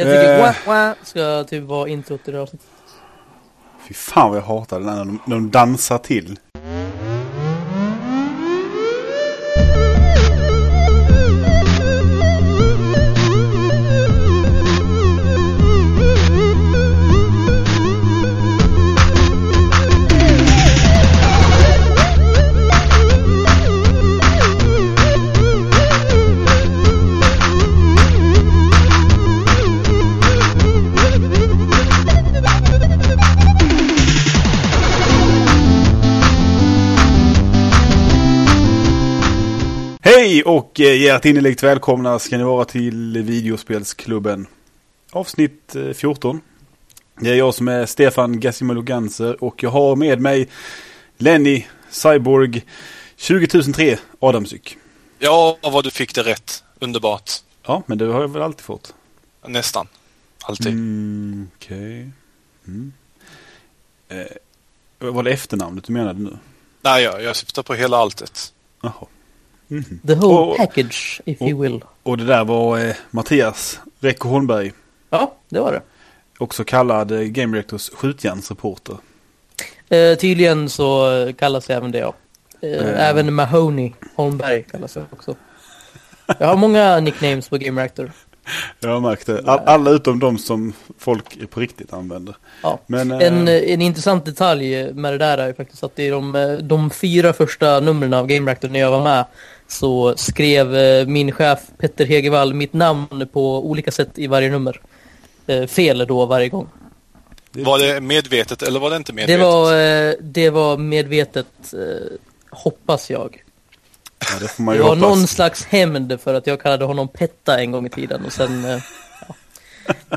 Jag tycker Eh. wah, wah ska typ vara introt i det avsnittet. Fy fan vad jag hatar det när de, när de dansar till. Hej och eh, hjärtinnerligt välkomna ska ni vara till Videospelsklubben. Avsnitt eh, 14. Det är jag som är Stefan Gassimalo Ganser och jag har med mig Lenny Cyborg 20003 Adamsyk. Ja, vad du fick det rätt. Underbart. Ja, men det har jag väl alltid fått. Nästan. Alltid. Mm, Okej. Mm. Eh, var det efternamnet du menade nu? Nej, jag, jag syftar på hela alltet. Jaha. Mhm. The whole Och- package, if you will. Och det där var eh, Mattias Recko Holmberg. Ja, det var det. Också kallad eh, Game Reactors skjutjärnsreporter. Eh, tydligen så kallas även det, ja. Eh, Eh. Även Mahoney Holmberg kallas jag också. Jag har många nicknames på Game Reactor. Jag har märkt det. All, alla utom de som folk på riktigt använder. Ja. Men, eh, En, eh, en intressant detalj med det där är faktiskt att i de, eh, de fyra första numren av Game Reactor när jag var med så skrev eh, min chef Petter Hegevall mitt namn på olika sätt i varje nummer. Eh, Fel då varje gång. det- Var det medvetet eller var det inte Det medvetet? var, eh, det var medvetet, eh, hoppas jag. ja, det får man Det ju var hoppas. någon slags hämnd för att jag kallade honom Petta en gång i tiden och sen ja.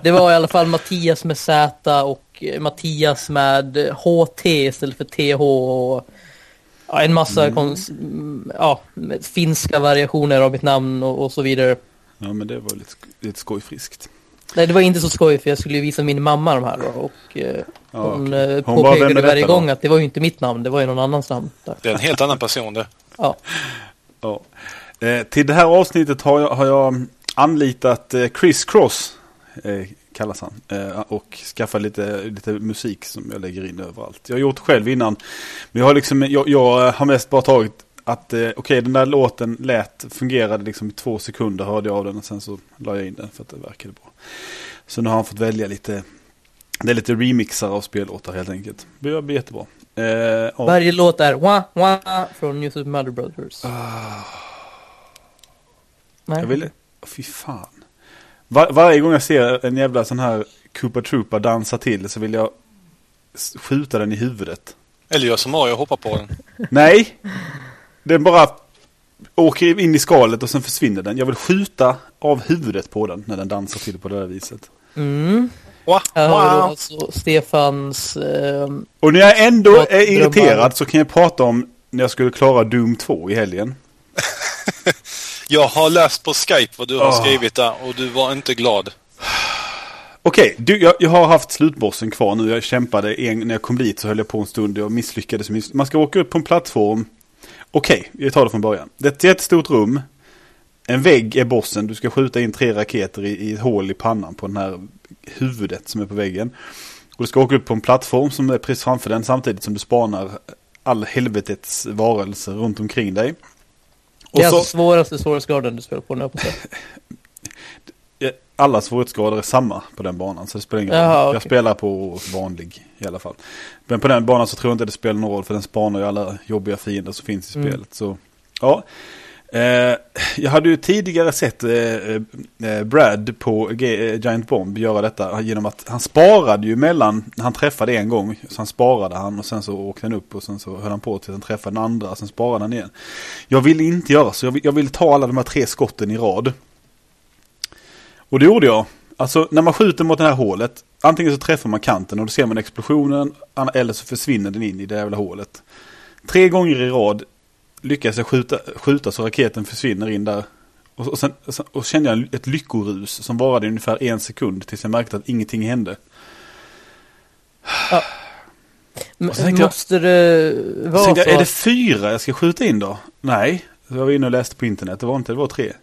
Det var i alla fall Mattias med Z och Mattias med HT istället för TH och ja, en massa mm, ja, finska variationer av mitt namn och, och så vidare. Ja, men det var lite, lite skojfriskt. Nej, det var inte så skoj för jag skulle ju visa min mamma de här då, och eh, Ja, hon okej. eh, Hon påpekade varje detta då? gång att det var ju inte mitt namn, det var ju någon annans namn. Där. Det är en helt annan person det. Ja. Ja. Eh, till det här avsnittet har jag, har jag anlitat eh, Chris Cross, eh, kallas han, eh, och skaffat lite, lite musik som jag lägger in överallt. Jag har gjort själv innan, men jag har, liksom, jag, jag har mest bara tagit att eh, okej den där låten lät, fungerade liksom i två sekunder hörde jag av den och sen så la jag in den för att det verkade bra. Så nu har han fått välja lite, det är lite remixar av spellåtar helt enkelt. Det blir jättebra. Eh, ja. Varje låt är wah, wah från New Super Mario Brothers. Nej. Jag ville, fy fan. Var, varje gång jag ser en jävla sån här Koopa Troopa dansa till så vill jag skjuta den i huvudet. Eller jag som Mario hoppar på den. Nej! Den bara åker in i skalet och sen försvinner den. Jag vill skjuta av huvudet på den när den dansar till på det här viset. Mm. Wow. Här har vi då alltså Stefans... ehm, Och när jag ändå är drömmar. irriterad så kan jag prata om när jag skulle klara Doom 2 i helgen. Jag har läst på Skype vad du har Åh. skrivit där och du var inte glad. Okej, du, jag, jag har haft slutbossen kvar nu. Jag kämpade en, när jag kom dit så höll jag på en stund. Jag misslyckades. Miss, man ska åka upp på en plattform. Okej, vi tar det från början. Det är ett jättestort rum. En vägg är bossen. Du ska skjuta in tre raketer i, i ett hål i pannan på den här huvudet som är på väggen. Och du ska åka upp på en plattform som är precis framför den samtidigt som du spanar all helvetets varelser runt omkring dig. Och Det är så, alltså svåraste svårighetsgraden du spelar på nu på alla svårighetsgrader är samma på den banan. Så det spelar ingen roll. Jaha, Jag okej. spelar på vanlig i alla fall. Men på den banan så tror jag inte det spelar någon roll. För den spanar ju alla jobbiga fiender som finns i Mm. spelet. Så, ja. Eh, jag hade ju tidigare sett eh, eh, Brad på Giant Bomb göra detta genom att han sparade ju mellan, han träffade en gång, så han sparade han och sen så åkte han upp och sen så höll han på tills han träffade den andra, sen sparade han igen. Jag ville inte göra så, jag ville vill ta alla de här tre skotten i rad. Och det gjorde jag. Alltså när man skjuter mot det här hålet, antingen så träffar man kanten och då ser man explosionen, eller så försvinner den in i det jävla hålet. Tre gånger i rad lyckas jag skjuta, skjuta så raketen försvinner in där. Och, och, sen, och, kände jag ett lyckorus som varade ungefär en sekund tills jag märkte att ingenting hände. Så tänkte jag- måste det vara tänkte så jag, är det fyra jag ska skjuta in då? Nej, jag var inne och läste på internet, det var inte, det var tre.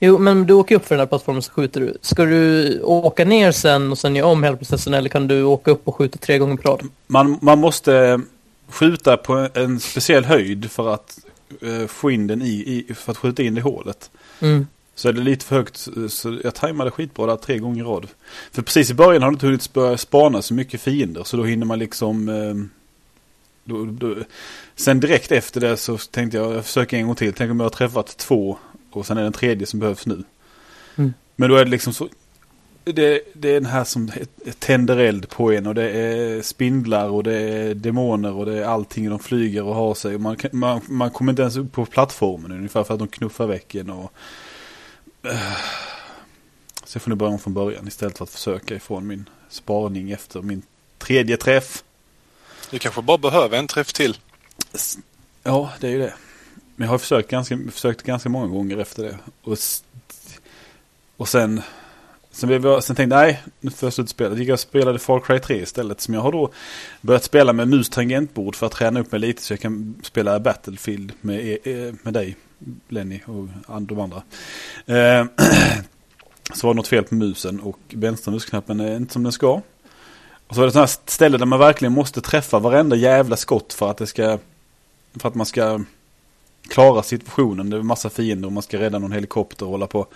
Jo, men du åker upp för den här plattformen så skjuter du. Ska du åka ner sen och sen göra om hela processen eller kan du åka upp och skjuta tre gånger på rad? Man, man måste skjuta på en speciell höjd för att eh, få in den i, i, för att skjuta in det i hålet. Mm. Så är det lite för högt, så jag tajmade skitbra där tre gånger i rad. För precis i början har du inte hunnit börja spana så mycket fiender, så då hinner man liksom... Eh, då, då, sen direkt efter det så tänkte jag, jag försöker en gång till, tänk om jag har träffat två och sen är det en tredje som behövs nu. Mm. Men då är det liksom så, det, det är den här som tänder eld på en och det är spindlar och det är demoner och det är allting. De flyger och har sig. Man, man, man kommer inte ens upp på plattformen ungefär för att de knuffar väck en. Och, uh, så jag får nu börja om från början istället för att försöka ifrån min spaning efter min tredje träff. Du kanske bara behöver en träff till. Ja, det är ju det. Men jag har försökt ganska, försökt ganska många gånger efter det. Och, och sen Sen, vi sen tänkte jag, nej, nu får jag sluta spela. gick jag och spelade Far Cry 3 istället. Som jag har då börjat spela med mus tangentbord för att träna upp mig lite så jag kan spela Battlefield med, e- e- med dig, Lenny och de andra. Eh, så var det något fel på musen och vänstra musknappen är inte som den ska. Och så var det sådana ställe där man verkligen måste träffa varenda jävla skott för att det ska, för att man ska klara situationen. Det är massa fiender och man ska rädda någon helikopter och hålla på.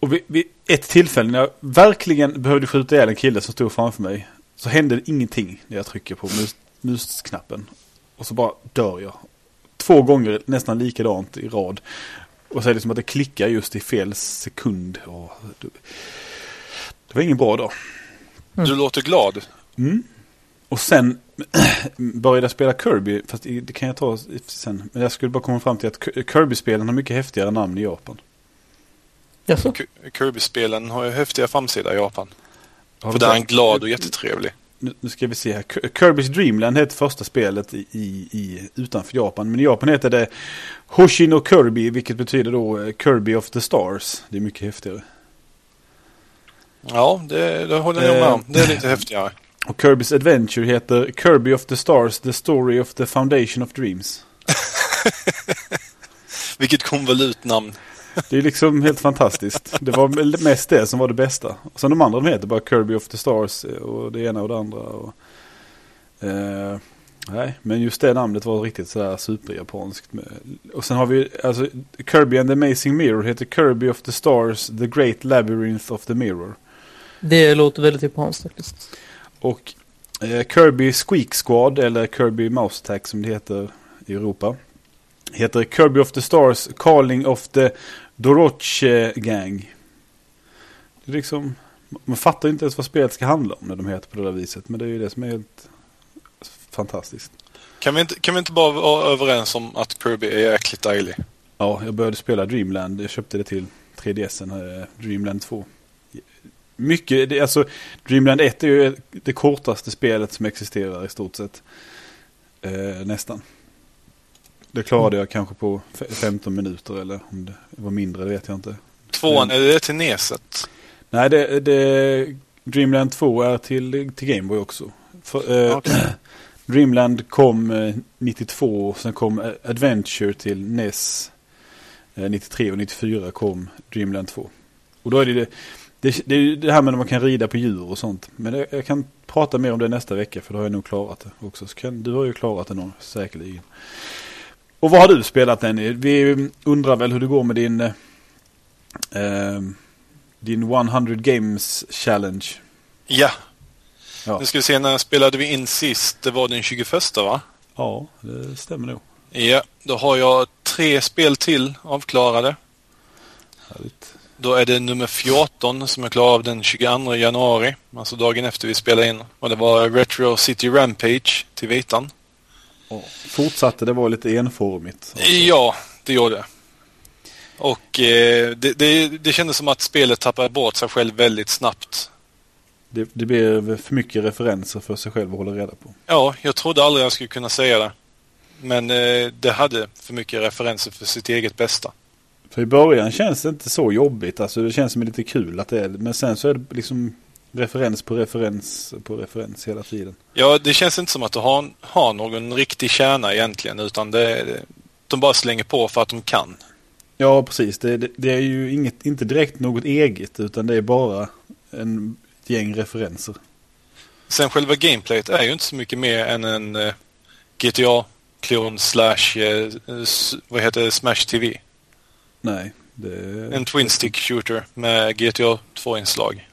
Och vid, vid, ett tillfälle när jag verkligen behövde skjuta ihjäl en kille som stod framför mig. Så hände det ingenting när jag trycker på mus, musknappen. Och så bara dör jag. Två gånger nästan likadant i rad. Och så är det som att det klickar just i fel sekund. Och det, var ingen bra dag. Mm. Du låter glad. Mm. Och sen började jag spela Kirby. Fast det kan jag ta sen. Men jag skulle bara komma fram till att Kirby-spelen har mycket häftigare namn i Japan. Jaså? Kirby-spelen har ju häftiga framsida i Japan. Har För där är han glad och jättetrevlig. Nu, nu ska vi se här. Kirby's Dreamland heter första spelet i, i, utanför Japan. Men i Japan heter det Hoshino Kirby, vilket betyder då eh, Kirby of the Stars. Det är mycket häftigare. Ja, det, det håller jag med om. Det är lite häftigare. Och Kirby's Adventure heter Kirby of the Stars, The Story of the Foundation of Dreams. Vilket konvolutnamn. Det är liksom helt fantastiskt. Det var mest det som var det bästa. Och sen de andra de heter bara Kirby of the Stars och det ena och det andra. Och, eh, nej, men just det namnet var riktigt sådär superjapanskt. Och sen har vi, alltså Kirby and the Amazing Mirror heter Kirby of the Stars, The Great Labyrinth of the Mirror. Det låter väldigt japanskt faktiskt. Och eh, Kirby Squeak Squad, eller Kirby Mouse Attack som det heter i Europa. Heter Kirby of the Stars, Calling of the Doroche Gang. Det är liksom, man fattar inte ens vad spelet ska handla om när de heter på det där viset. Men det är ju det som är helt fantastiskt. Kan vi inte, kan vi inte bara vara överens om att Kirby är jäkligt dejlig? Ja, jag började spela Dreamland. Jag köpte det till 3DSen, eh, Dreamland 2. Mycket, det, alltså Dreamland 1 är ju det kortaste spelet som existerar i stort sett. Eh, nästan. Det klarade jag kanske på 15 minuter eller om det var mindre, det vet jag inte. Tvåan, är det till Neset? Nej, det, det, Dreamland 2 är till, till Gameboy också. För, eh, okay. Dreamland kom eh, 92 och sen kom Adventure till NES eh, 93 och 94 kom Dreamland 2. Och då är det det, det, det, det här med att man kan rida på djur och sånt. Men det, jag kan prata mer om det nästa vecka för då har jag nog klarat det också. Så kan, du har ju klarat det nog säkerligen. Och vad har du spelat Denny? Vi undrar väl hur det går med din, eh, din 100 Games Challenge. Ja. ja. Nu ska vi se, när spelade vi in sist? Det var den 21 va? Ja, det stämmer nog. Ja, då har jag tre spel till avklarade. Härligt. Då är det nummer 14 som jag klarade av den 22 januari. Alltså dagen efter vi spelade in. Och det var Retro City Rampage till vitan. Och fortsatte det vara lite enformigt? Ja, det gjorde det. Och eh, det, det, det kändes som att spelet tappade bort sig själv väldigt snabbt. Det, det blev för mycket referenser för sig själv att hålla reda på. Ja, jag trodde aldrig jag skulle kunna säga det. Men eh, det hade för mycket referenser för sitt eget bästa. För i början känns det inte så jobbigt. Alltså det känns som lite kul att det är Men sen så är det liksom referens på referens på referens hela tiden. Ja, det känns inte som att du har, har någon riktig kärna egentligen utan det, de bara slänger på för att de kan. Ja, precis. Det, det, det är ju inget, inte direkt något eget utan det är bara en ett gäng referenser. Sen själva gameplayet är ju inte så mycket mer än en eh, GTA-klon slash, s- vad heter det, Smash TV. Nej, det... En twin stick shooter med GTA 2-inslag.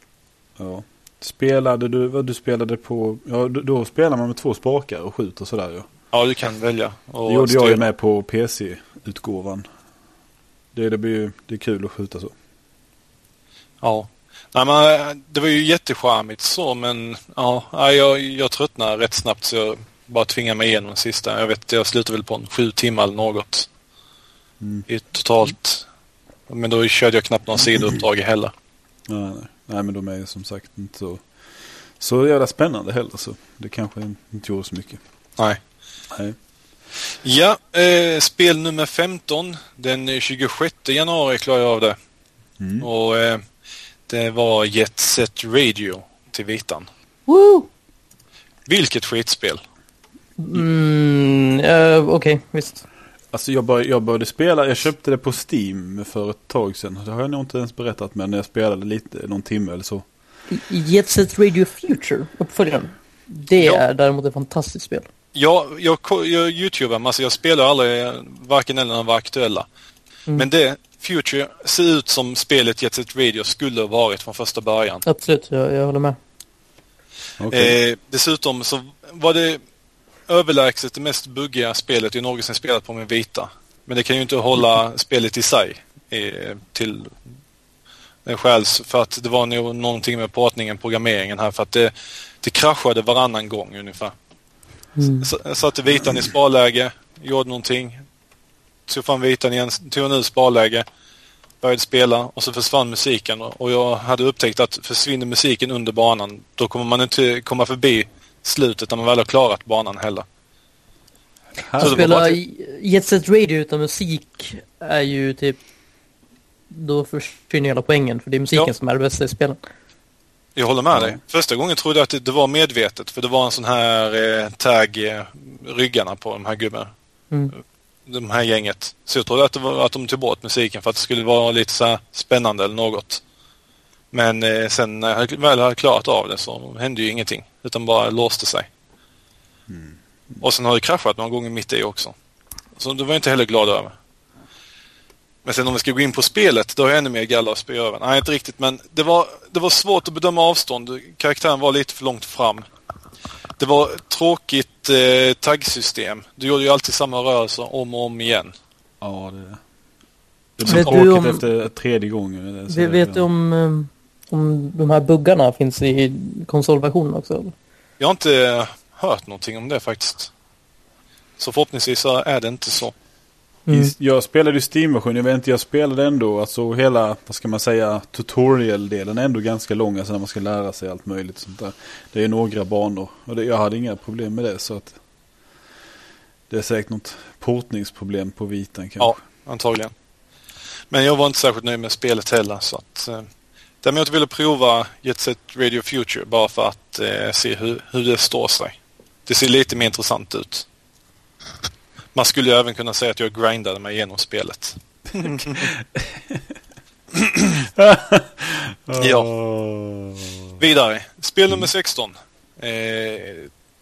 Ja. Spelade du, vad du spelade på, ja då, spelar man med två spakar och skjuter sådär ja. Ja, du kan välja. Och Det gjorde jag ju med på PC-utgåvan. Det, det blir ju, det är kul att skjuta så. Ja. Nej, men det var ju jättecharmigt så, men ja, jag, jag tröttnade rätt snabbt så jag bara tvingade mig igenom den sista. Jag vet, jag slutade väl på en sju timmar eller något. Mm. I totalt. Men då körde jag knappt någon sidouppdrag heller. Nej, nej. Nej, men de är ju som sagt inte så, så jävla spännande heller så det kanske inte gjorde så mycket. Nej. Nej. Ja, eh, spel nummer 15. Den 26 januari klarade jag av det. Mm. Och eh, det var Jet Set Radio till vitan. Woo! Vilket skitspel. Mm, eh, Okej, visst. Alltså jag, bör, jag började spela, jag köpte det på Steam för ett tag sedan. Det har jag nog inte ens berättat men jag spelade lite, någon timme eller så. Jet Set Radio Future, uppföljaren. Det Ja. är däremot ett fantastiskt spel. Jag, jag, jag youtubar, alltså jag spelar aldrig varken eller när de var aktuella. Mm. Men det, Future, ser ut som spelet Jet Set Radio skulle ha varit från första början. Absolut, jag, jag håller med. Okej. Eh, dessutom så var det överlägset det mest buggiga spelet jag någonsin spelat på min vita. Men det kan ju inte hålla spelet i sig till en skäls för att det var nog någonting med portningen, programmeringen här för att det, det kraschade varannan gång ungefär. Mm. Satte vitan i sparläge, gjorde någonting, tog fram vitan igen, tog en ur sparläge, började spela och så försvann musiken och och jag hade upptäckt att försvinner musiken under banan då kommer man inte komma förbi slutet när man väl har klarat banan heller. Var Spela Jet Set Radio utan musik är ju typ... Då försvinner hela poängen, för det är musiken Ja. som är det bästa i spelen. Jag håller med dig. Första gången trodde jag att det, var medvetet för det var en sån här eh, tag eh, ryggarna på de här gubbarna. Mm. De här gänget. Så jag trodde att, det var, att de tog bort musiken för att det skulle vara lite så spännande eller något. Men eh, sen när jag väl hade klarat av det så hände ju ingenting. Utan bara låste sig. Och sen har det kraschat några gånger mitt i också. Så det var jag inte heller glad över. Men sen om vi ska gå in på spelet, då har jag ännu mer galla att spy över. Nej, inte riktigt, men det var, det var svårt att bedöma avstånd. Karaktären var lite för långt fram. Det var ett tråkigt eh, taggsystem. Du gjorde ju alltid samma rörelser om och om igen. Ja, det, det blir tråkigt om- efter tredje gången. Vet, vet du om, eh, om de här buggarna finns i konsolversionen också? Jag har inte hört någonting om det faktiskt. Så förhoppningsvis så är det inte så. Mm. Jag spelade ju Steam-version, jag vet inte, jag spelade ändå, alltså hela, vad ska man säga, tutorial-delen är ändå ganska lång, alltså när man ska lära sig allt möjligt sånt där. Det är några banor och det, jag hade inga problem med det så att det är säkert något portningsproblem på vitan kanske. Ja, antagligen. Men jag var inte särskilt nöjd med spelet heller så att eh, Däremot ville prova Jet Set Radio Future bara för att eh, se hur, hur det står sig. Det ser lite mer intressant ut. Man skulle ju även kunna säga att jag grindade mig igenom spelet. Ja. Åh. Vidare. Spel nummer 16. Eh,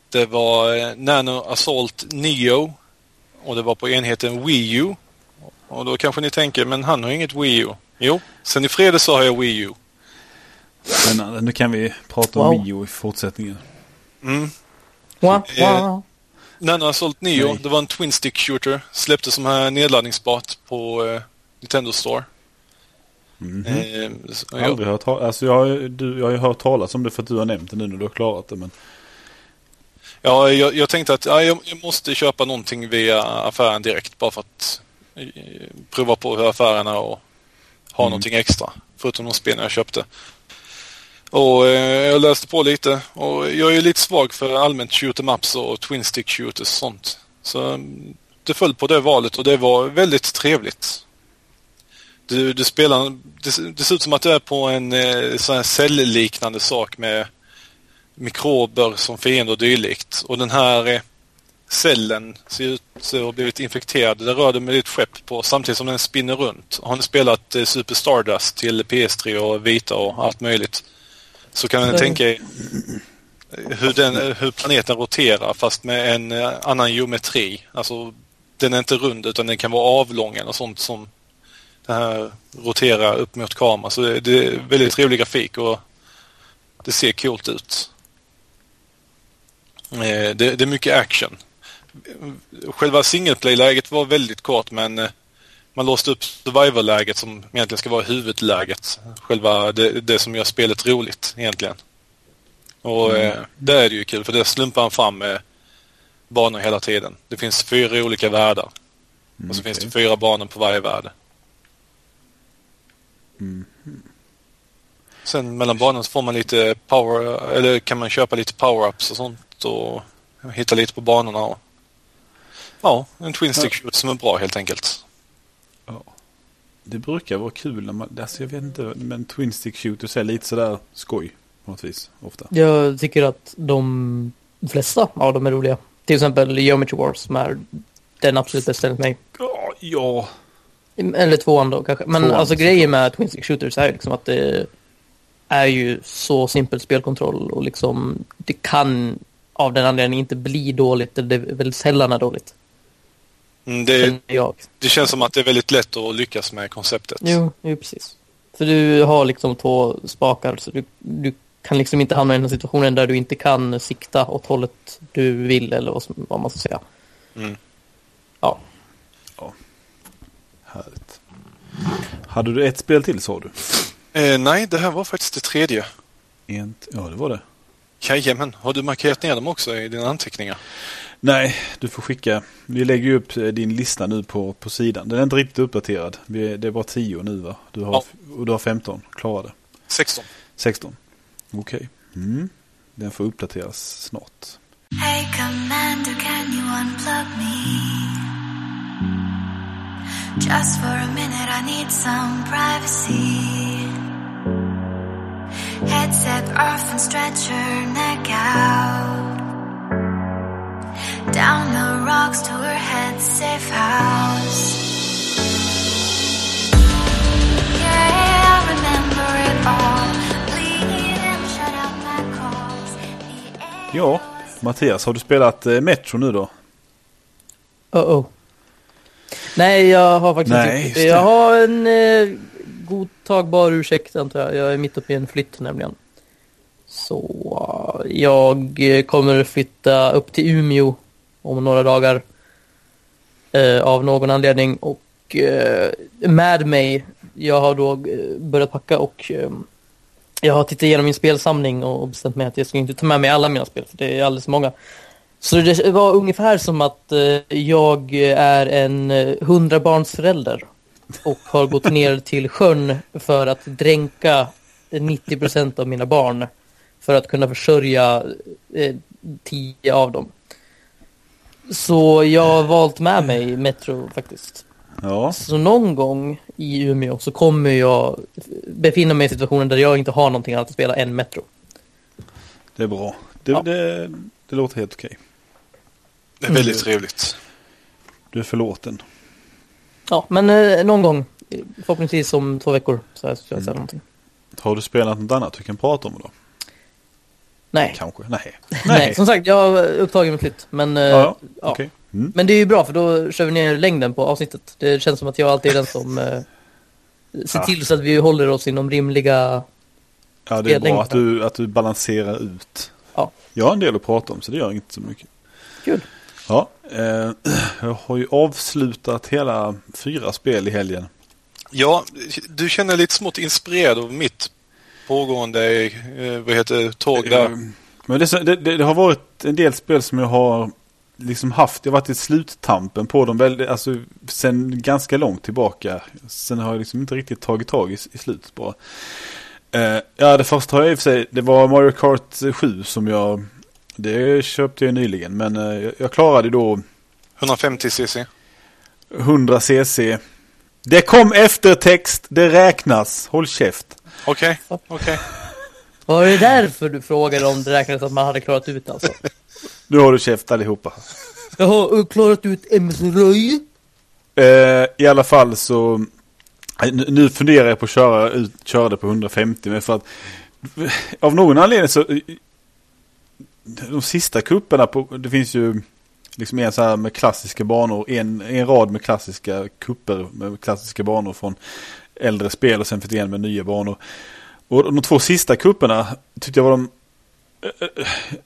det var eh, Nano Assault Neo. Och det var på enheten Wii U. Och då kanske ni tänker, men han har inget Wii U. Jo, sen i fredags så har jag Wii U. Men nu kan vi prata om Wow. Mio i fortsättningen. Mm. Wow, Eh, wow. Nano Assault Neo, Nej. det var en Twin Stick Shooter. Släpptes som här nedladdningsbart på eh, Nintendo Store. Mhm. Eh, så- ja. Aldrig hört alltså jag, har ju- du, jag har ju hört talas om det för att du har nämnt det nu när du har klarat det. Men Ja, jag, jag tänkte att ja, jag, jag måste köpa någonting via affären direkt bara för att eh, prova på hur affären är och ha Mm. någonting extra. Förutom de spel jag köpte. Och eh, jag läste på lite och jag är lite svag för allmänt shoot em ups och twin stick shooters och sånt. Så mm, det föll på det valet och det var väldigt trevligt. Du, du spelar, det, det ser ut som att det är på en eh, sån här cellliknande sak med mikrober som fiender och dylikt. Och den här eh, cellen ser ut att ha blivit infekterad. Det rör det med ditt skepp på samtidigt som den spinner runt. Har ni spelat eh, Super Stardust till PS3 och Vita och allt möjligt så kan ni tänka er hur, den, hur planeten roterar fast med en eh, annan geometri. Alltså den är inte rund utan den kan vara avlång eller sånt som det här roterar upp mot kameran. Så det, är väldigt trevlig grafik och det ser coolt ut. Eh, Det, det är mycket action. Själva single play-läget var väldigt kort men eh, man låste upp survival-läget som egentligen ska vara huvudläget. Själva det, det som gör spelet roligt egentligen. Och eh, där är det ju kul för det slumpar han fram med banor hela tiden. Det finns fyra olika världar. Och så finns det fyra banor på varje värld. Sen mellan banorna så får man lite power, eller kan man köpa lite power-ups och sånt och hitta lite på banorna. Och, ja, en twin stick som är bra helt enkelt. Det brukar vara kul när man, alltså jag vet inte, men Twin Stick Shooters är lite sådär skoj på något vis ofta. Jag tycker att de flesta av dem är roliga. Till exempel Geometry Wars som är den absolut bästa enligt mig. Ja, ja. Eller tvåan då kanske. Men Tvåan, alltså grejen med Twin Stick Shooters är ju liksom att det är ju så simpel spelkontroll och liksom det kan av den anledningen inte bli dåligt. eller Det är väldigt sällan är dåligt. Mm, det, jag. det känns som att det är väldigt lätt att lyckas med konceptet. Jo, jo, precis. För du har liksom två spakar så du, du kan liksom inte hamna i den här situationen där du inte kan sikta åt hållet du vill eller vad, vad man ska säga. Mm. Ja. Härligt. Hade du ett spel till sa du? Eh, nej, det här var faktiskt det tredje. En, ja, det var det. Jajamän, har du markerat ner dem också i dina anteckningar? Nej, du får skicka. Vi lägger ju upp eh, din lista nu på, på sidan. Den är inte riktigt uppdaterad. Vi det är bara 10 nu va? Du har, Ja. Och du har 15 klarade. 16. 16. Okej. Mm. Den får uppdateras snart. Hey Commander, can you unplug me? Just for a minute, I need some privacy. Headset off and stretch your neck out. Down the rocks to her head safe house. Yeah, I remember it all. Bleed and shut out my calls. Ja, Mattias, har du spelat eh, Metro nu då? Uh oh. Nej, jag har faktiskt Nej, inte. Jag har en eh, godtagbar ursäkt antar jag. Jag är mitt uppe i en flytt nämligen. Så jag eh, kommer flytta upp till Umeå om några dagar. Eh, av någon anledning. Och eh, med mig, jag har då eh, börjat packa och eh, jag har tittat igenom min spelsamling och bestämt mig att jag ska inte ta med mig alla mina spel, för det är alldeles för många. Så det var ungefär som att eh, jag är en eh, hundrabarnsförälder och har gått ner till sjön för att dränka 90% av mina barn för att kunna försörja eh, av dem. Så jag har valt med mig Metro faktiskt. Ja, Så någon gång i Umeå så kommer jag befinna mig i situationen där jag inte har någonting annat att spela än Metro. det är bra. Det, Ja. det, det låter helt okej. Det är väldigt trevligt. Du är förlåten. Ja, men eh, någon gång, eh, förhoppningsvis om två veckor, så här ska jag säga någonting. Har du spelat något annat du kan prata om då? Nej. Kanske? Nej. Nej. som sagt, jag är upptagen med flytt. Men, eh, Ja, ja. okej. Mm. men det är ju bra för då kör vi ner längden på avsnittet. Det känns som att jag alltid är den som eh, ser Ja. till så att vi håller oss inom rimliga... Ja, det är bra att du, att du balanserar ut. Ja. Jag har en del att prata om så det gör inte så mycket. Kul. Ja, eh, jag har ju avslutat hela fyra spel i helgen. Ja, du känner lite smått inspirerad av mitt pågående, eh, vad heter tåg där. Eh, Men det, det, det, har varit en del spel som jag har liksom haft. Jag har varit i sluttampen på dem väldigt, alltså sen ganska långt tillbaka. Sen har jag liksom inte riktigt tagit tag i, i slutet bara. Eh, ja, det första har jag i och för sig, det var Mario Kart 7 som jag, det köpte jag nyligen. Men eh, jag, jag klarade då 150 cc. 100 cc. Det kom eftertext, det räknas. Håll käft. Okej, okej. Var det därför du frågade om det räknades att man hade klarat ut alltså? Nu har du käft allihopa. Jag har klarat ut MS Röj. Eh, I alla fall så, eh, nu- nu funderar jag på att köra, ut, köra det på 150 men för att av någon anledning så eh, de sista kupperna på, det finns ju liksom en så här med klassiska banor, en, en rad med klassiska kupper med klassiska banor från äldre spel och sen finns det en med nya banor. Och de två sista kupperna tyckte jag var de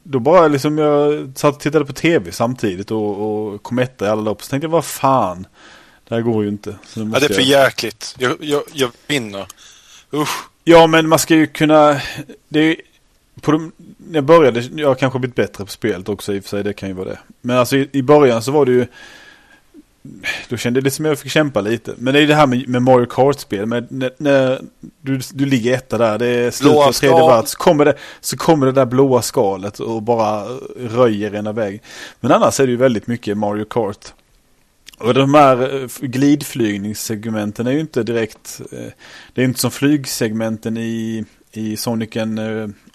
då bara liksom jag satt och tittade på tv samtidigt och, och kom etta i alla lopp. Så tänkte jag, vad fan. Det här går ju inte. Ja, det är för jäkligt. Jag, jag, jag vinner. Usch. ja, men man ska ju kunna... Det är, på de, när jag började, jag har kanske blivit bättre på spelet också i och för sig, det kan ju vara det. Men alltså i, i början så var det ju... Då kände jag det som jag fick kämpa lite. Men det är det här med, med Mario Kart-spel. Men när, när du, du ligger etta där, det är Blåa av tredje. Så kommer, det, så kommer det där blåa skalet och bara röjer ena väg. Men annars är det ju väldigt mycket Mario Kart. Och de här eh, glidflygningssegmenten är ju inte direkt... eh, Det är inte som flygsegmenten i, i Sonicen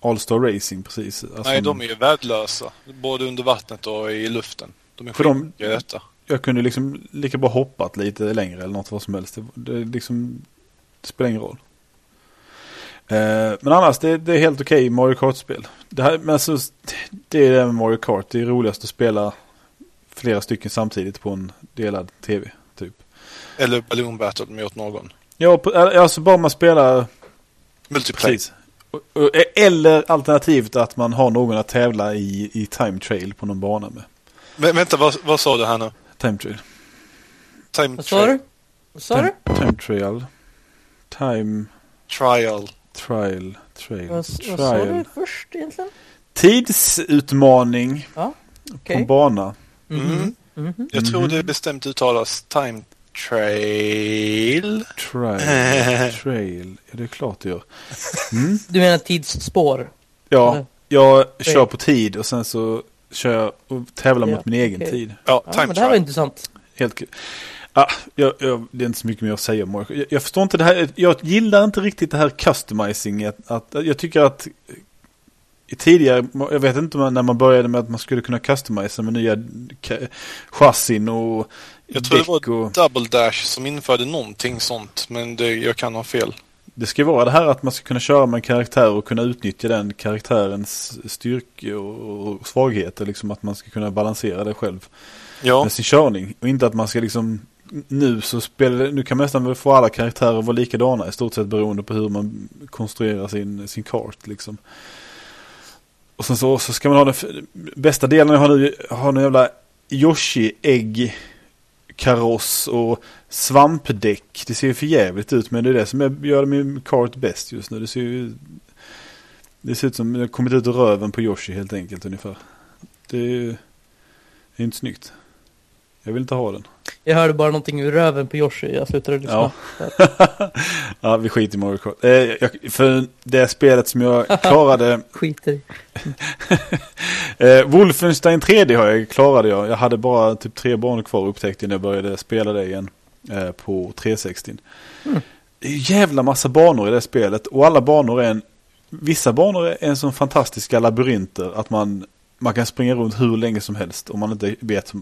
All-Star Racing precis. Alltså, Nej, de är ju värdelösa. Både under vattnet och i luften. De är För de- detta. Jag kunde liksom lika bra hoppat lite längre eller något vad som helst. Det, det, liksom, det spelar ingen roll. Eh, men annars, det, det är helt okej Mario Kart-spel. Det, här, men alltså, det är det med Mario Kart. Det är roligast att spela flera stycken samtidigt på en delad tv. Typ. Eller Balloon Battle mot någon. Ja, på, alltså bara man spelar Multiplayer. precis. Och- och- Eller alternativt att man har någon att tävla i, i time trail på någon bana med. Men vänta, vad, vad sa du här nu? Time trail. Time Vad sa du? Vad sa du? Time, time trail. Time Trial. trial. Trail. Vad, vad sa trial. du först egentligen? Tidsutmaning på Okej. en bana. Mhm. Mhm. Jag tror det bestämt uttalas Time Trail. Trial. trail. Ja, det är klart det gör. Mm. Du menar tidsspår? Ja, Eller? jag kör på tid och sen så kör jag och tävlar Ja, mot min egen okej. tid. Ja, Ja, Time men det här var intressant. Helt kul. Ah, jag, jag, det är inte så mycket mer att säga om. Jag, jag förstår inte det här. Jag gillar inte riktigt det här customizing. Att, att, jag tycker att i tidigare, jag vet inte om när man började med att man skulle kunna customisa med nya chassin och Jag tror det däck var. Double Dash som införde någonting sånt. Men det, jag kan ha fel. Det ska vara det här att man ska kunna köra med en karaktär och kunna utnyttja den karaktärens styrka och, svagheter. Liksom att man ska kunna balansera det själv Ja, med sin körning. Och inte att man ska liksom nu så spelar det, nu kan man nästan få alla karaktärer vara likadana i stort sett beroende på hur man konstruerar sin, sin kart liksom. Och sen så, så ska man ha den bästa delen jag har nu, har en jävla Yoshi-ägg kaross och svampdäck. Det ser ju för jävligt ut men det är det som gör min kart bäst just nu. Det ser ju det ser ut som det har kommit ut ur röven på Yoshi helt enkelt ungefär. Det är ju det är inte snyggt. Jag vill inte ha den. Jag hörde bara någonting ur röven på Yoshi. Jag slutade lyssna. Ja. ja, vi skiter i Mario Kart. Eh, jag, för det spelet som jag klarade, Skiter i. eh, Wolfenstein 3D har jag, klarade jag. Jag hade bara typ tre banor kvar upptäckte när jag började spela det igen eh, på 360. Mm. Det är jävla massa banor i det spelet och alla banor är en, vissa banor är en sån fantastiska labyrinter att man, man kan springa runt hur länge som helst om man inte vet,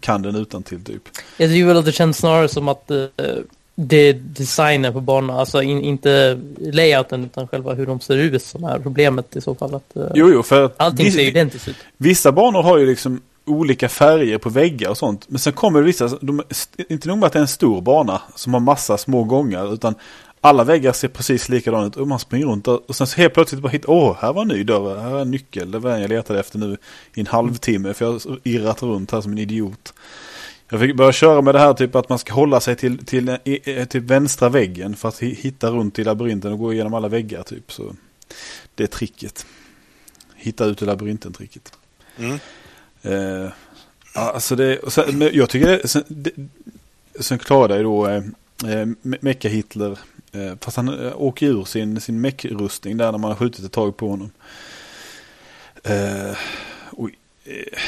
kan den utan till typ. Jag tycker väl att det känns snarare som att eh, det är designen på banorna, alltså in, inte layouten utan själva hur de ser ut som är problemet i så fall. Att, eh, Jo, jo, för allting vis- ser identiskt ut. Vissa banor har ju liksom olika färger på väggar och sånt. Men sen kommer det vissa, de, inte nog med att det är en stor bana som har massa små gångar. Utan alla väggar ser precis likadana ut och man springer runt och sen så helt plötsligt bara hittar, åh, här var en ny dörr, här är en nyckel. Det var den jag letade efter nu i en halvtimme för jag har irrat runt här som en idiot. Jag fick börja köra med det här typ att man ska hålla sig till, till, till, till vänstra väggen för att hi- hitta runt i labyrinten och gå igenom alla väggar typ. Så det är tricket. Hitta ut ur labyrinten tricket. Mm. Eh, alltså det, och sen, jag tycker det, sen, det, sen klarade jag då eh, eh, Me- Mecka-Hitler, eh, fast han eh, åker ur sin, sin meckrustning där när man har skjutit ett tag på honom. Eh, oj, eh,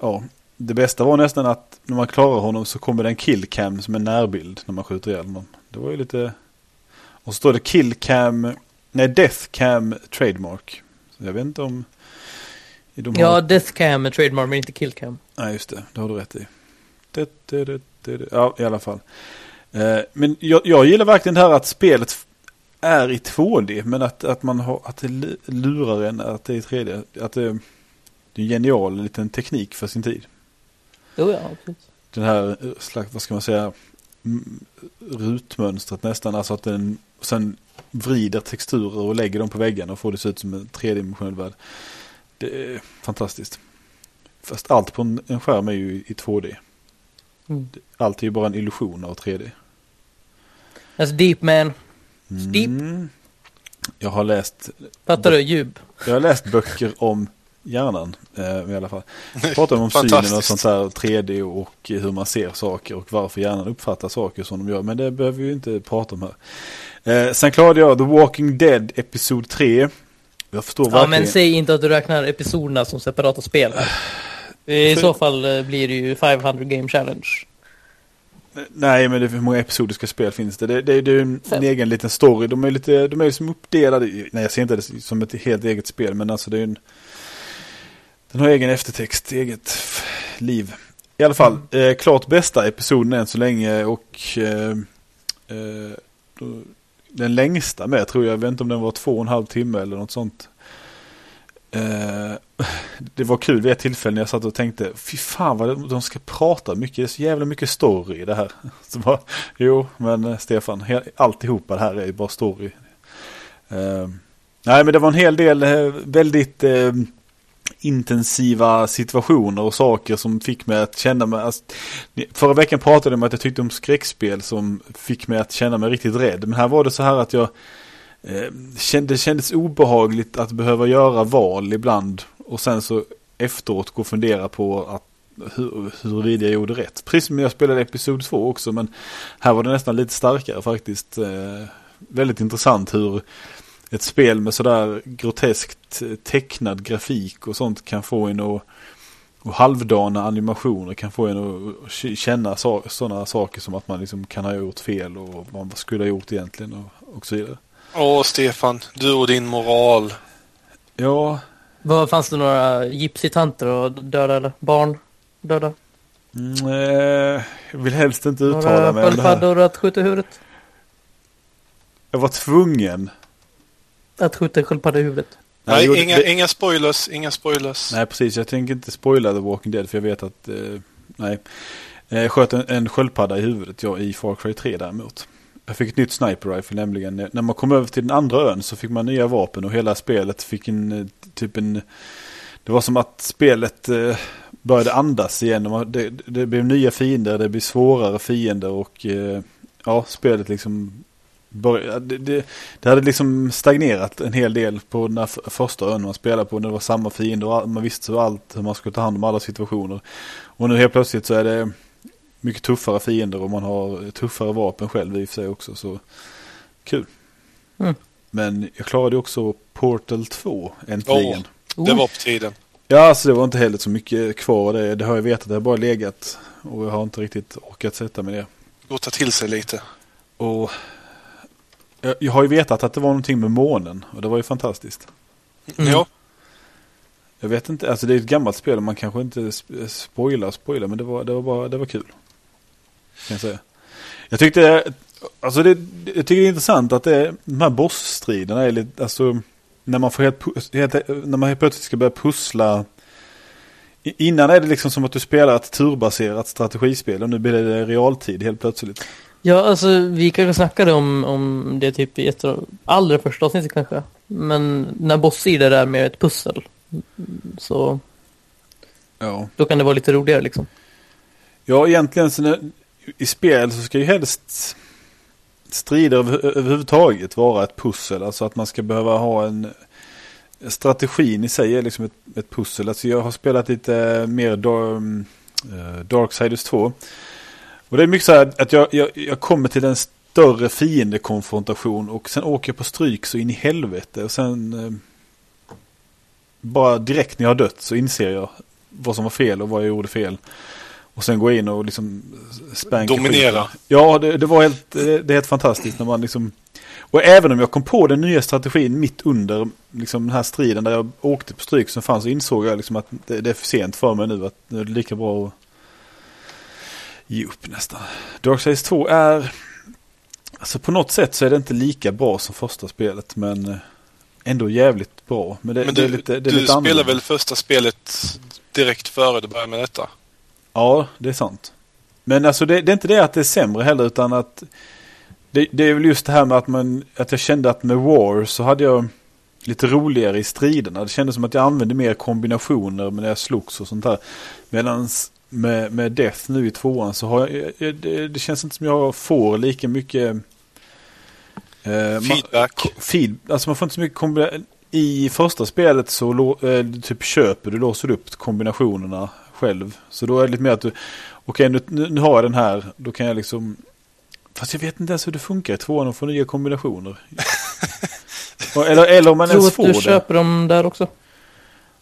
ja, det bästa var nästan att när man klarar honom så kommer det en killcam som en närbild när man skjuter ihjäl honom. Det var ju lite... Och så står det killcam, nej deathcam trademark. Så jag vet inte om... De har- Ja, Death Cam är trademark men inte Kill Cam. Nej, just det. Det har du rätt i. Det, det, det. Ja, i alla fall. Eh, men jag, jag gillar verkligen det här att spelet är i 2D, men att, att man har, att det lu- lurar en att det är i 3D. Att det, det är en genial liten teknik för sin tid. Jo, ja, precis. Den här eh, slags, vad ska man säga, rutmönstret nästan. Alltså att den sen vrider texturer och lägger dem på väggen och får det se ut som en tredimensionell värld. Det är fantastiskt. Fast allt på en skärm är ju i 2D. Mm. Allt är ju bara en illusion av 3D. Alltså Deep Man. Steep. Mm. Jag har läst, Fattar du? Djup. jag har läst böcker om hjärnan eh, i alla fall. Jag pratar om synen och sånt där 3D och hur man ser saker och varför hjärnan uppfattar saker som de gör. Men det behöver vi ju inte prata om här. Eh, sen klarade jag The Walking Dead Episod 3. Jag förstår Ja, verkligen. men säg inte att du räknar episoderna som separata spel här. I så fall eh, blir det ju 500 Game Challenge. Nej, men det, hur många episodiska spel finns det? Det, det, det är ju en, en egen liten story. De är lite, de är liksom uppdelade. i- Nej, jag ser inte det som ett helt eget spel, men alltså det är en... Den har egen eftertext, eget liv. I alla fall, eh, klart bästa episoden än så länge och eh, eh, den längsta med tror jag, jag vet inte om den var två och en halv timme eller något sånt. Eh, det var kul vid ett tillfälle när jag satt och tänkte, fy fan vad de- ska prata mycket, det är så jävla mycket story i det här. Så bara, jo, men eh, Stefan, alltihopa det här är ju bara story. Eh, nej, men det var en hel del väldigt intensiva situationer och saker som fick mig att känna mig... Alltså, förra veckan pratade jag om att jag tyckte om skräckspel som fick mig att känna mig riktigt rädd. Men här var det så här att jag Eh, det kändes obehagligt att behöva göra val ibland och sen så efteråt gå och fundera på att hur, huruvida jag gjorde rätt. Precis som jag spelade Episod 2 också men här var det nästan lite starkare faktiskt. Eh, väldigt intressant hur ett spel med sådär groteskt eh, tecknad grafik och sånt kan få en att och halvdana animationer kan få en att känna sådana saker som att man liksom kan ha gjort fel och vad man skulle ha gjort egentligen och, och så vidare. Åh, Stefan. Du och din moral. Ja, Vad fanns det några gipsytanter och döda eller barn döda? mm, eh, jag vill helst inte uttala Några mig om det här. sköldpaddor att skjuta i huvudet? Jag var tvungen. Att skjuta en sköldpadda i huvudet? Nej, gjorde- inga, det- inga spoilers. Inga spoilers. Nej, precis. Jag tänker inte spoila The Walking Dead för jag vet att, eh, nej. Eh, Jag sköt en, en sköldpadda i huvudet, jag i Far Cry 3 däremot. Jag fick ett nytt sniper rifle nämligen. När- man kom över till den andra ön så fick man nya vapen och hela spelet fick en eh, typ en... Det var som att spelet eh, började andas igen. Det, det blev nya fiender, det blev svårare fiender och eh, ja, spelet liksom började, det, det, det hade liksom stagnerat en hel del på den här första ön man spelade på. När det var samma fiender och man visste så allt hur man skulle ta hand om alla situationer. Och nu helt plötsligt så är det mycket tuffare fiender och man har tuffare vapen själv i och för sig också. Så kul. Mm. Men jag klarade också Portal 2 äntligen. Det var på tiden. Ja, alltså det var inte heller så mycket kvar. Det, det har jag vetat, det har bara legat. Och jag har inte riktigt orkat sätta mig ner. Gå och ta till sig lite. Och jag, jag har ju vetat att det var någonting med månen och det var ju fantastiskt. Mm. Ja. Jag vet inte, alltså det är ett gammalt spel och man kanske inte sp- spoilar spoilar men det var, det var bara, det var kul. Jag säga. Jag tyckte, alltså det, jag tycker det är intressant att det, de här bossstriderna är lite, alltså när man får helt, helt, när man helt plötsligt ska börja pussla. Innan är det liksom som att du spelar ett turbaserat strategispel och nu blir det realtid helt plötsligt. Ja, alltså vi kanske snackade om, om det typ i ett av allra första avsnittet kanske. Men när bosssidor är med ett pussel. Så Ja. då kan det vara lite roligare liksom. Ja, egentligen så i spel så ska ju helst strider över, överhuvudtaget vara ett pussel. Alltså att man ska behöva ha en strategin i sig är liksom ett, ett pussel. Alltså jag har spelat lite mer mm, eh, Darksiders 2. Och det är mycket så här att jag, jag, jag kommer till en större fiendekonfrontation och sen åker jag på stryk så in i helvete. Och sen eh, bara direkt när jag har dött så inser jag vad som var fel och vad jag gjorde fel. Och sen gå in och liksom spänka Dominera. skiten. Ja, det, det var helt, det, det är helt fantastiskt när man liksom... Och även om jag kom på den nya strategin mitt under liksom, den här striden där jag åkte på stryk som fanns så insåg jag liksom att det, det är för sent för mig nu. Att det är lika bra att ge upp nästan. Darksiders 2 är... Alltså på något sätt så är det inte lika bra som första spelet men eh, ändå jävligt bra. Men det, Men det du, är lite, det är du lite spelar annorlunda. väl första spelet direkt före du börjar med detta? Ja, det är sant. Men alltså det, det är inte det att det är sämre heller utan att det, det är väl just det här med att man att jag kände att med War så hade jag lite roligare i striderna. Det kändes som att jag använde mer kombinationer när jag slogs och sånt där. Medan med, med Death nu i tvåan så har jag, det, det känns inte som jag får lika mycket eh, man- Feedback. feed, alltså man får inte så mycket kombina- I första spelet så eh, typ köper du, låser upp kombinationerna själv. Så då är det lite mer att du, okej nu, nu, nu har jag den här, då kan jag liksom, fast jag vet inte ens hur det funkar i tvåan att få nya kombinationer. Eller, eller om man tror ens får du det. köper dem där också.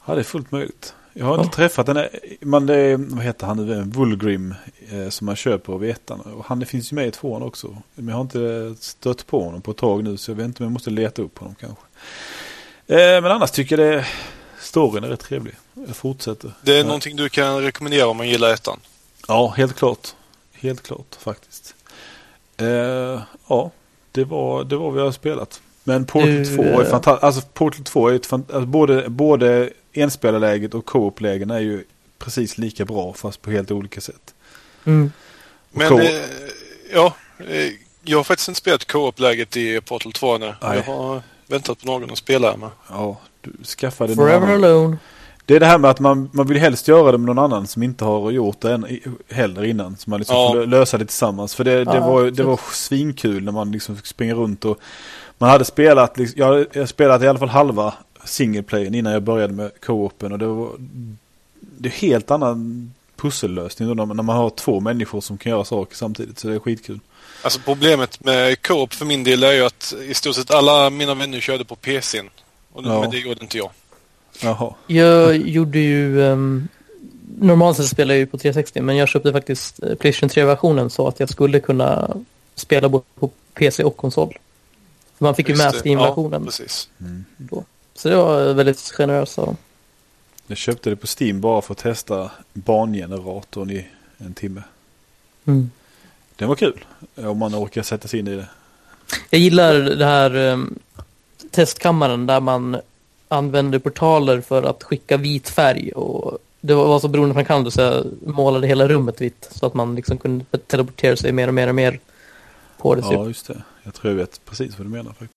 Ja, det är fullt möjligt. Jag har inte träffat den, man, det, är- vad heter han nu, Vulgrim, eh, som man köper av etan. Och han det finns ju med i tvåan också. Men jag har inte stött på honom på ett tag nu, så jag vet inte om jag måste leta upp honom kanske. Eh, men annars tycker jag det, storyn är rätt trevlig. Jag fortsätter. Det är Ja. någonting du kan rekommendera om man gillar ettan. Ja, helt klart. Helt klart faktiskt. Eh, ja, det var, det var vad jag har spelat. Men Portal Du, 2 är eh, fantastiskt. Alltså Portal 2 är ett alltså, både, både enspelarläget och co-op-lägen är ju precis lika bra fast på helt olika sätt. Mm. Men Co- eh, ja, eh, jag har faktiskt inte spelat co-op-läget i Portal 2 nu. Nej. Jag har väntat på någon att spela med. Ja, du skaffade någon Forever annan. alone. Det är det här med att man, man vill helst göra det med någon annan som inte har gjort det än, heller innan. Så man liksom Ja. får lö- lösa det tillsammans. För det, det, Ja, var, det var svinkul när man liksom fick springa runt och man hade spelat, liksom, jag hade spelat i alla fall halva singleplayen innan jag började med co-open och det var det är helt annan pussellösning då när man, när man har två människor som kan göra saker samtidigt. Så det är skitkul. Alltså problemet med co-op för min del är ju att i stort sett alla mina vänner körde på PCn. Och det, Ja. Men det gjorde inte jag. Jaha. Jag gjorde ju... Um, normalt sett spelar jag ju på 360 men jag köpte faktiskt eh, Playstation 3-versionen så att jag skulle kunna spela både på PC och konsol. Man fick ju Just med det. Steam-versionen Ja, precis. då. Så det var väldigt generöst av dem. Jag köpte det på Steam bara för att testa bangeneratorn i en timme. Mm. Det var kul. Om man orkar sätta sig in i det. Jag gillar det här um, testkammaren där man använder portaler för att skicka vit färg. Och det var så beroende på kan så jag målade hela rummet vitt. Så att man liksom kunde teleportera sig mer och mer och mer på det. Typ. Ja, just det. Jag tror jag vet precis vad du menar faktiskt.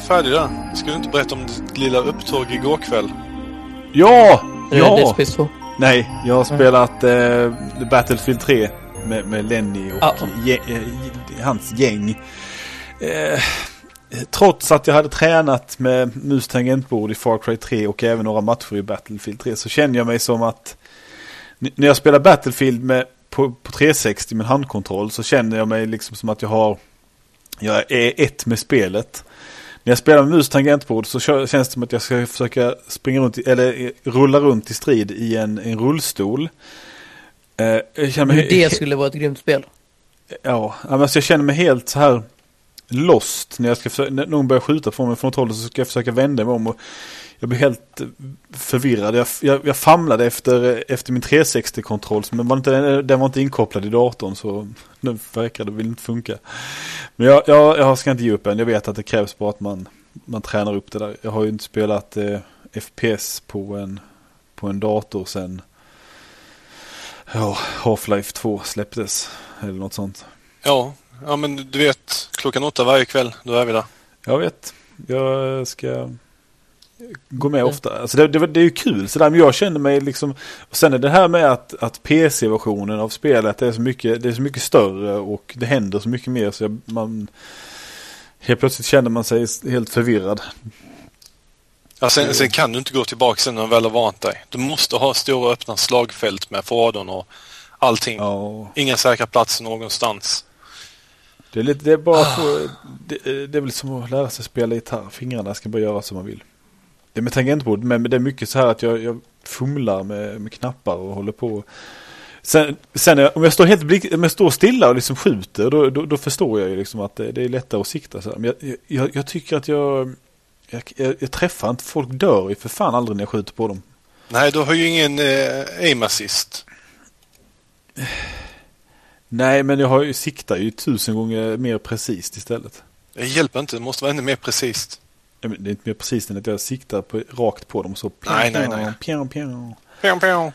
Färdig där? Ska du inte berätta om ditt lilla upptåg igår kväll? ja! Är det Ja! Dead Space 2? Nej, jag har spelat eh, Battlefield 3 med, med Lenny och Ja. gä- eh, hans gäng. Eh, trots att jag hade tränat med mus tangentbord i Far Cry 3 och även några matcher i Battlefield 3 så känner jag mig som att när jag spelar Battlefield med, på, på 360 med handkontroll så känner jag mig liksom som att jag har jag är ett med spelet. När jag spelar med mus tangentbord så känns det som att jag ska försöka springa runt, eller eh, rulla runt i strid i en, en rullstol. Eh, jag känner mig, Hur det skulle vara ett grymt spel. Ja, alltså jag känner mig helt så här lost när jag ska försöka, när någon börjar skjuta på mig från något håll så ska jag försöka vända mig om och jag blir helt eh, förvirrad. Jag, jag, jag famlade efter, eh, efter min 360-kontroll men var inte, den var inte inkopplad i datorn så nu verkar det väl inte funka. Men jag, jag, jag ska inte ge upp än. Jag vet att det krävs bara att man, man tränar upp det där. Jag har ju inte spelat eh, FPS på en, på en dator sen ja, Half-Life 2 släpptes. Eller något sånt. Ja, ja men du vet klockan åtta varje kväll, då är vi där. Jag vet. Jag ska gå med ofta. Alltså det, det, det är ju kul sådär, men jag känner mig liksom... Och sen är det här med att, att PC-versionen av spelet är så, mycket, det är så mycket större och det händer så mycket mer så jag, man... Helt plötsligt känner man sig helt förvirrad. Ja, sen, sen kan du inte gå tillbaka sen när du väl har vant dig. Du måste ha stora öppna slagfält med fordon och allting. Ja, Inga säkra platser någonstans. Det är, lite, det är bara få, det, det är väl som att lära sig spela gitarr. Fingrarna ska bara göra som man vill. Det med tangentbord, men det är mycket så här att jag, jag fumlar med, med knappar och håller på. Sen, sen om jag står helt blick, om jag står stilla och liksom skjuter, då, då, då förstår jag ju liksom att det, det är lättare att sikta. Så här. Men jag, jag, jag tycker att jag, jag, jag, jag träffar inte, folk dör ju för fan aldrig när jag skjuter på dem. Nej, du har ju ingen eh, aim assist. Nej, men jag har ju, siktar ju tusen gånger mer precis istället. Det hjälper inte, det måste vara ännu mer precis. Ja, Det är inte mer precis än att jag siktar på, rakt på dem och så. Nej, nej, nej. Pjong, pjong. Pjong, pjong.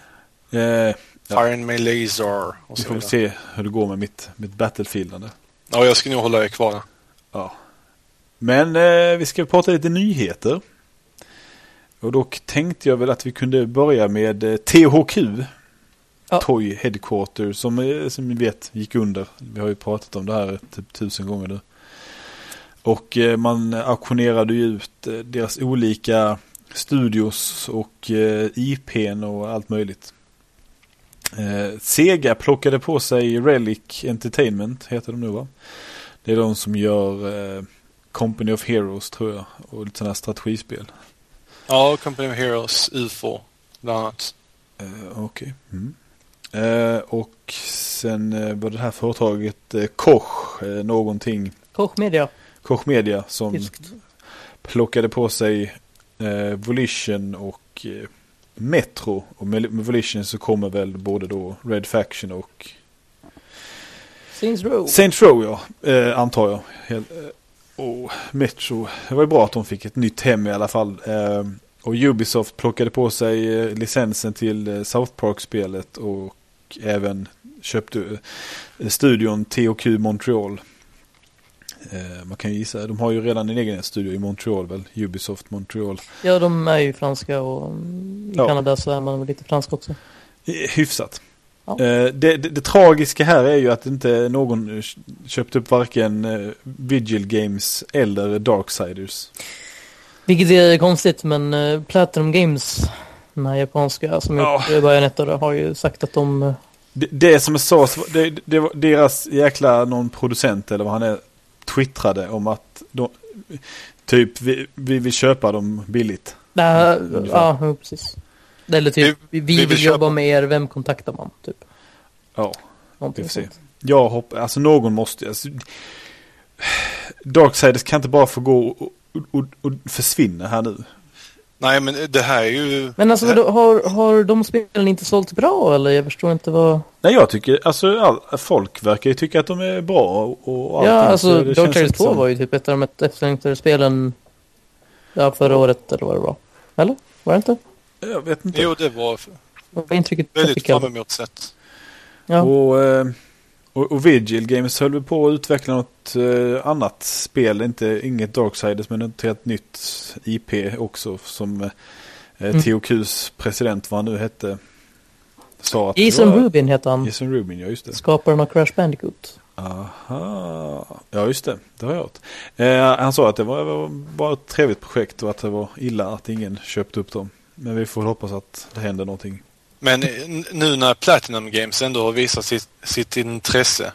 Eh, Ja. Fire my laser. Och vi får väl se hur det går med mitt, mitt Battlefieldande. Ja, jag ska nog hålla er kvar. Ja. Men eh, vi ska prata lite nyheter. Och då tänkte jag väl att vi kunde börja med eh, THQ. Ja. Toy Headquarter som, eh, som ni vet gick under. Vi har ju pratat om det här typ tusen gånger nu. Och eh, man auktionerade ju ut eh, deras olika studios och IPn och allt möjligt. Sega plockade på sig Relic Entertainment, heter de nu va? Det är de som gör Company of Heroes tror jag. Och lite sådana här strategispel. Ja, Company of Heroes, UFO, bland annat. Eh, Okej. Mm. Eh, och sen eh, var det här företaget eh, Koch, någonting. Koch Media. Koch Media som Tyskt. plockade på sig Volition och Metro. Och med, Volition så kommer väl både då Red Faction och Saints Row. Saint Row ja, eh, antar jag. Helt, eh, och Metro, det var ju bra att de fick ett nytt hem i alla fall. Eh, och Ubisoft plockade på sig licensen till South Park-spelet och även köpte eh, studion THQ Montreal. Eh, man kan ju gissa, de har ju redan en egen studio i Montreal väl, Ubisoft Montreal. Ja, de är ju franska och mm, i Ja. Kanada så är man lite fransk också. Hyfsat. Ja. Eh, Det, det, det tragiska här är ju att inte någon köpte upp varken Vigil Games eller Darksiders. Vilket är konstigt, men Platinum Games, den här japanska som Ja. gjort Bayonetta, har ju sagt att de... eh, Det, det som sades, det, det var deras jäkla någon producent eller vad han är twittrade om att de, typ vi, vi vill köpa dem billigt. Ungefär. ja, precis. Eller typ, vi, vi, vi vill vill jobba med er, vem kontaktar man? Typ. Ja, Någonting vi får se. Jag hoppas, alltså någon måste, alltså, Darksiders kan inte bara få gå och, och, och försvinna här nu. Nej, men det här är ju... Men alltså, här- har, har de spelen inte sålt bra eller? Jag förstår inte vad... Nej jag tycker, alltså all, folk verkar ju tycka att de är bra och, och Ja, allting, alltså Darksiders inte 2 som- var ju typ ett av de efterlängtade spelen ja, förra året eller vad det var. Eller? Var det inte? Jag vet inte. Jo, det var Vad var intrycket jag väldigt fram emot sett. Ja. Och, eh, Och, och Vigil Games höll väl på att utveckla något eh, annat spel, inte, inget Darksiders men ett helt nytt IP också som eh, Mm. THQs president, vad han nu hette, sa att Jason var- Rubin heter han. Jason Rubin, ja just det. Skaparen av Crash Bandicoot. Aha, ja just det, det har jag hört. Eh, han sa att det var, var bara ett trevligt projekt och att det var illa att ingen köpte upp dem. Men vi får hoppas att det händer någonting. Men nu när Platinum Games ändå har visat sitt, sitt intresse.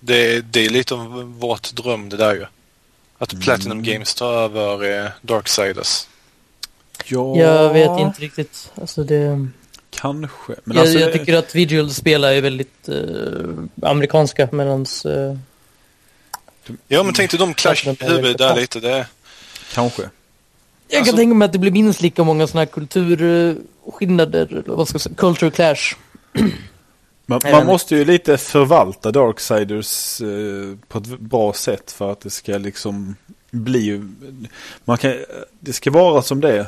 Det, det är lite av vårt dröm det där ju. Att Platinum Mm. Games tar över eh, Darksiders. Ja, Jag vet inte riktigt. Alltså det... Kanske. Men jag, alltså, jag tycker att Vigil spelar är väldigt eh, amerikanska medans... Uh, Ja men tänk dig de clash Platinum i är huvudet där lite. Det, Kanske. Jag Alltså- kan tänka mig att det blir minst lika många sådana här kulturskillnader, eller vad ska jag säga, culture clash. Man, man måste ju lite förvalta Darksiders eh, på ett bra sätt för att det ska liksom bli... Man kan, det ska vara som det är.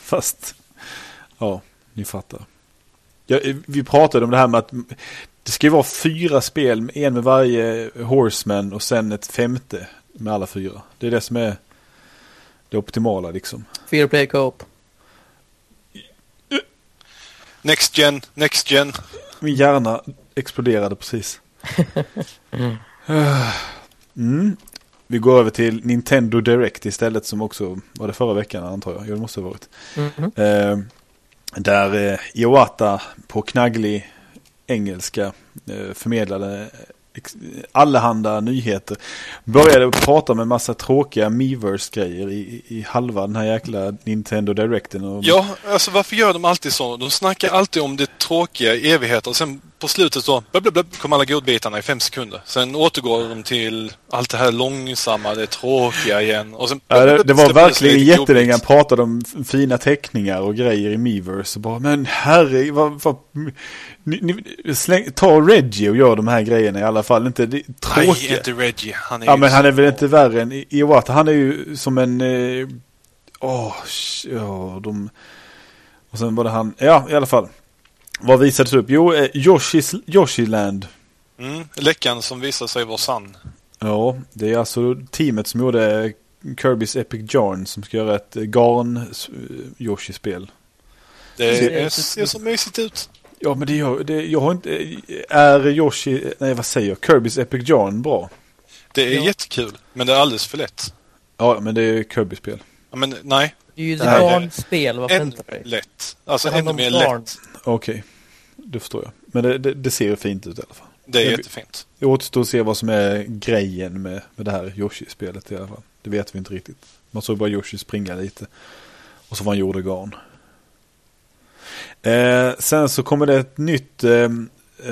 Fast, ja, ni fattar. Ja, vi pratade om det här med att det ska ju vara fyra spel, en med varje Horseman och sen ett femte med alla fyra. Det är det som är det optimala liksom. Fear Play Co-op. next gen, next gen. Min hjärna exploderade precis. Mm. Vi går över till Nintendo Direct istället som också var det förra veckan antar jag. Ja, det måste ha varit. Mhm. Eh, där eh, Iwata på knagglig engelska eh, förmedlade allehanda nyheter. Började prata med massa tråkiga Miiverse-grejer i, i halva den här jäkla Nintendo Directen. Och, Ja, alltså varför gör de alltid så? De snackar alltid om det tråkiga i evigheter och sen på slutet så kommer alla godbitarna i fem sekunder. Sen återgår de till allt det här långsamma, det tråkiga igen. Och sen, Ja, det, det var verkligen jättelänge han pratade om fina teckningar och grejer i Miiverse. Bara, men herre, vad, vad, ni, ni, släng, ta Reggie och gör de här grejerna i alla fall. Inte det, Nej, tråkiga. inte Reggie. Han är Ja men han är väl inte värre än Iwata. Han är ju som en... eh, Åh, sh- ja de... Och sen var det han, ja i alla fall. Vad visades upp? Jo, eh, Yoshi's, Yoshiland. Mm, läckan som visar sig vara sann. Ja, det är alltså teamet som gjorde Kirby's Epic Yarn som ska göra ett eh, garn eh. Det Ser- är, ser så mysigt ut. Ja men det gör, det, jag har inte, är Yoshi, nej vad säger jag, Kirby's Epic Yarn bra? Det är Ja. jättekul, men det är alldeles för lätt. Ja men det är Kirby-spel. Ja, men nej, Det är ju ett barnspel, vad väntar dig? lätt. Alltså ännu mer barn. lätt. Okej, det förstår jag. Men det, det, det ser fint ut i alla fall. Det är Jag- jättefint. Det återstår att se vad som är grejen med, med det här Yoshi-spelet i alla fall. Det vet vi inte riktigt. Man såg bara Yoshi springa lite. Och så var han gjorde garn. Eh, sen så kommer det ett nytt eh,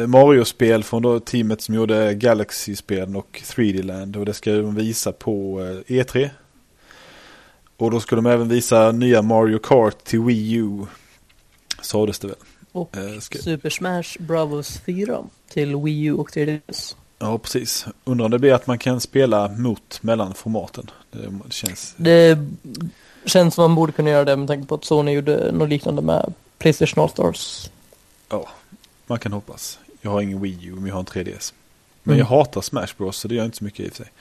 Mario-spel från då teamet som gjorde Galaxy-spelen och 3D-land. Och det ska de visa på eh, E3. Och då ska de även visa nya Mario Kart till Wii U. Sades det väl. Och Eh, ska, Super Smash Bros 4 till Wii U och 3DS. Ja, precis. Undrar om det blir att man kan spela mot mellan formaten. Det, känns... Det känns som man borde kunna göra det med tanke på att Sony gjorde något liknande med Playstation All-Stars. Ja, man kan hoppas. Jag har ingen Wii U, men jag har en 3DS. Men Mm. jag hatar Smash Bros, så det gör inte så mycket i och för sig.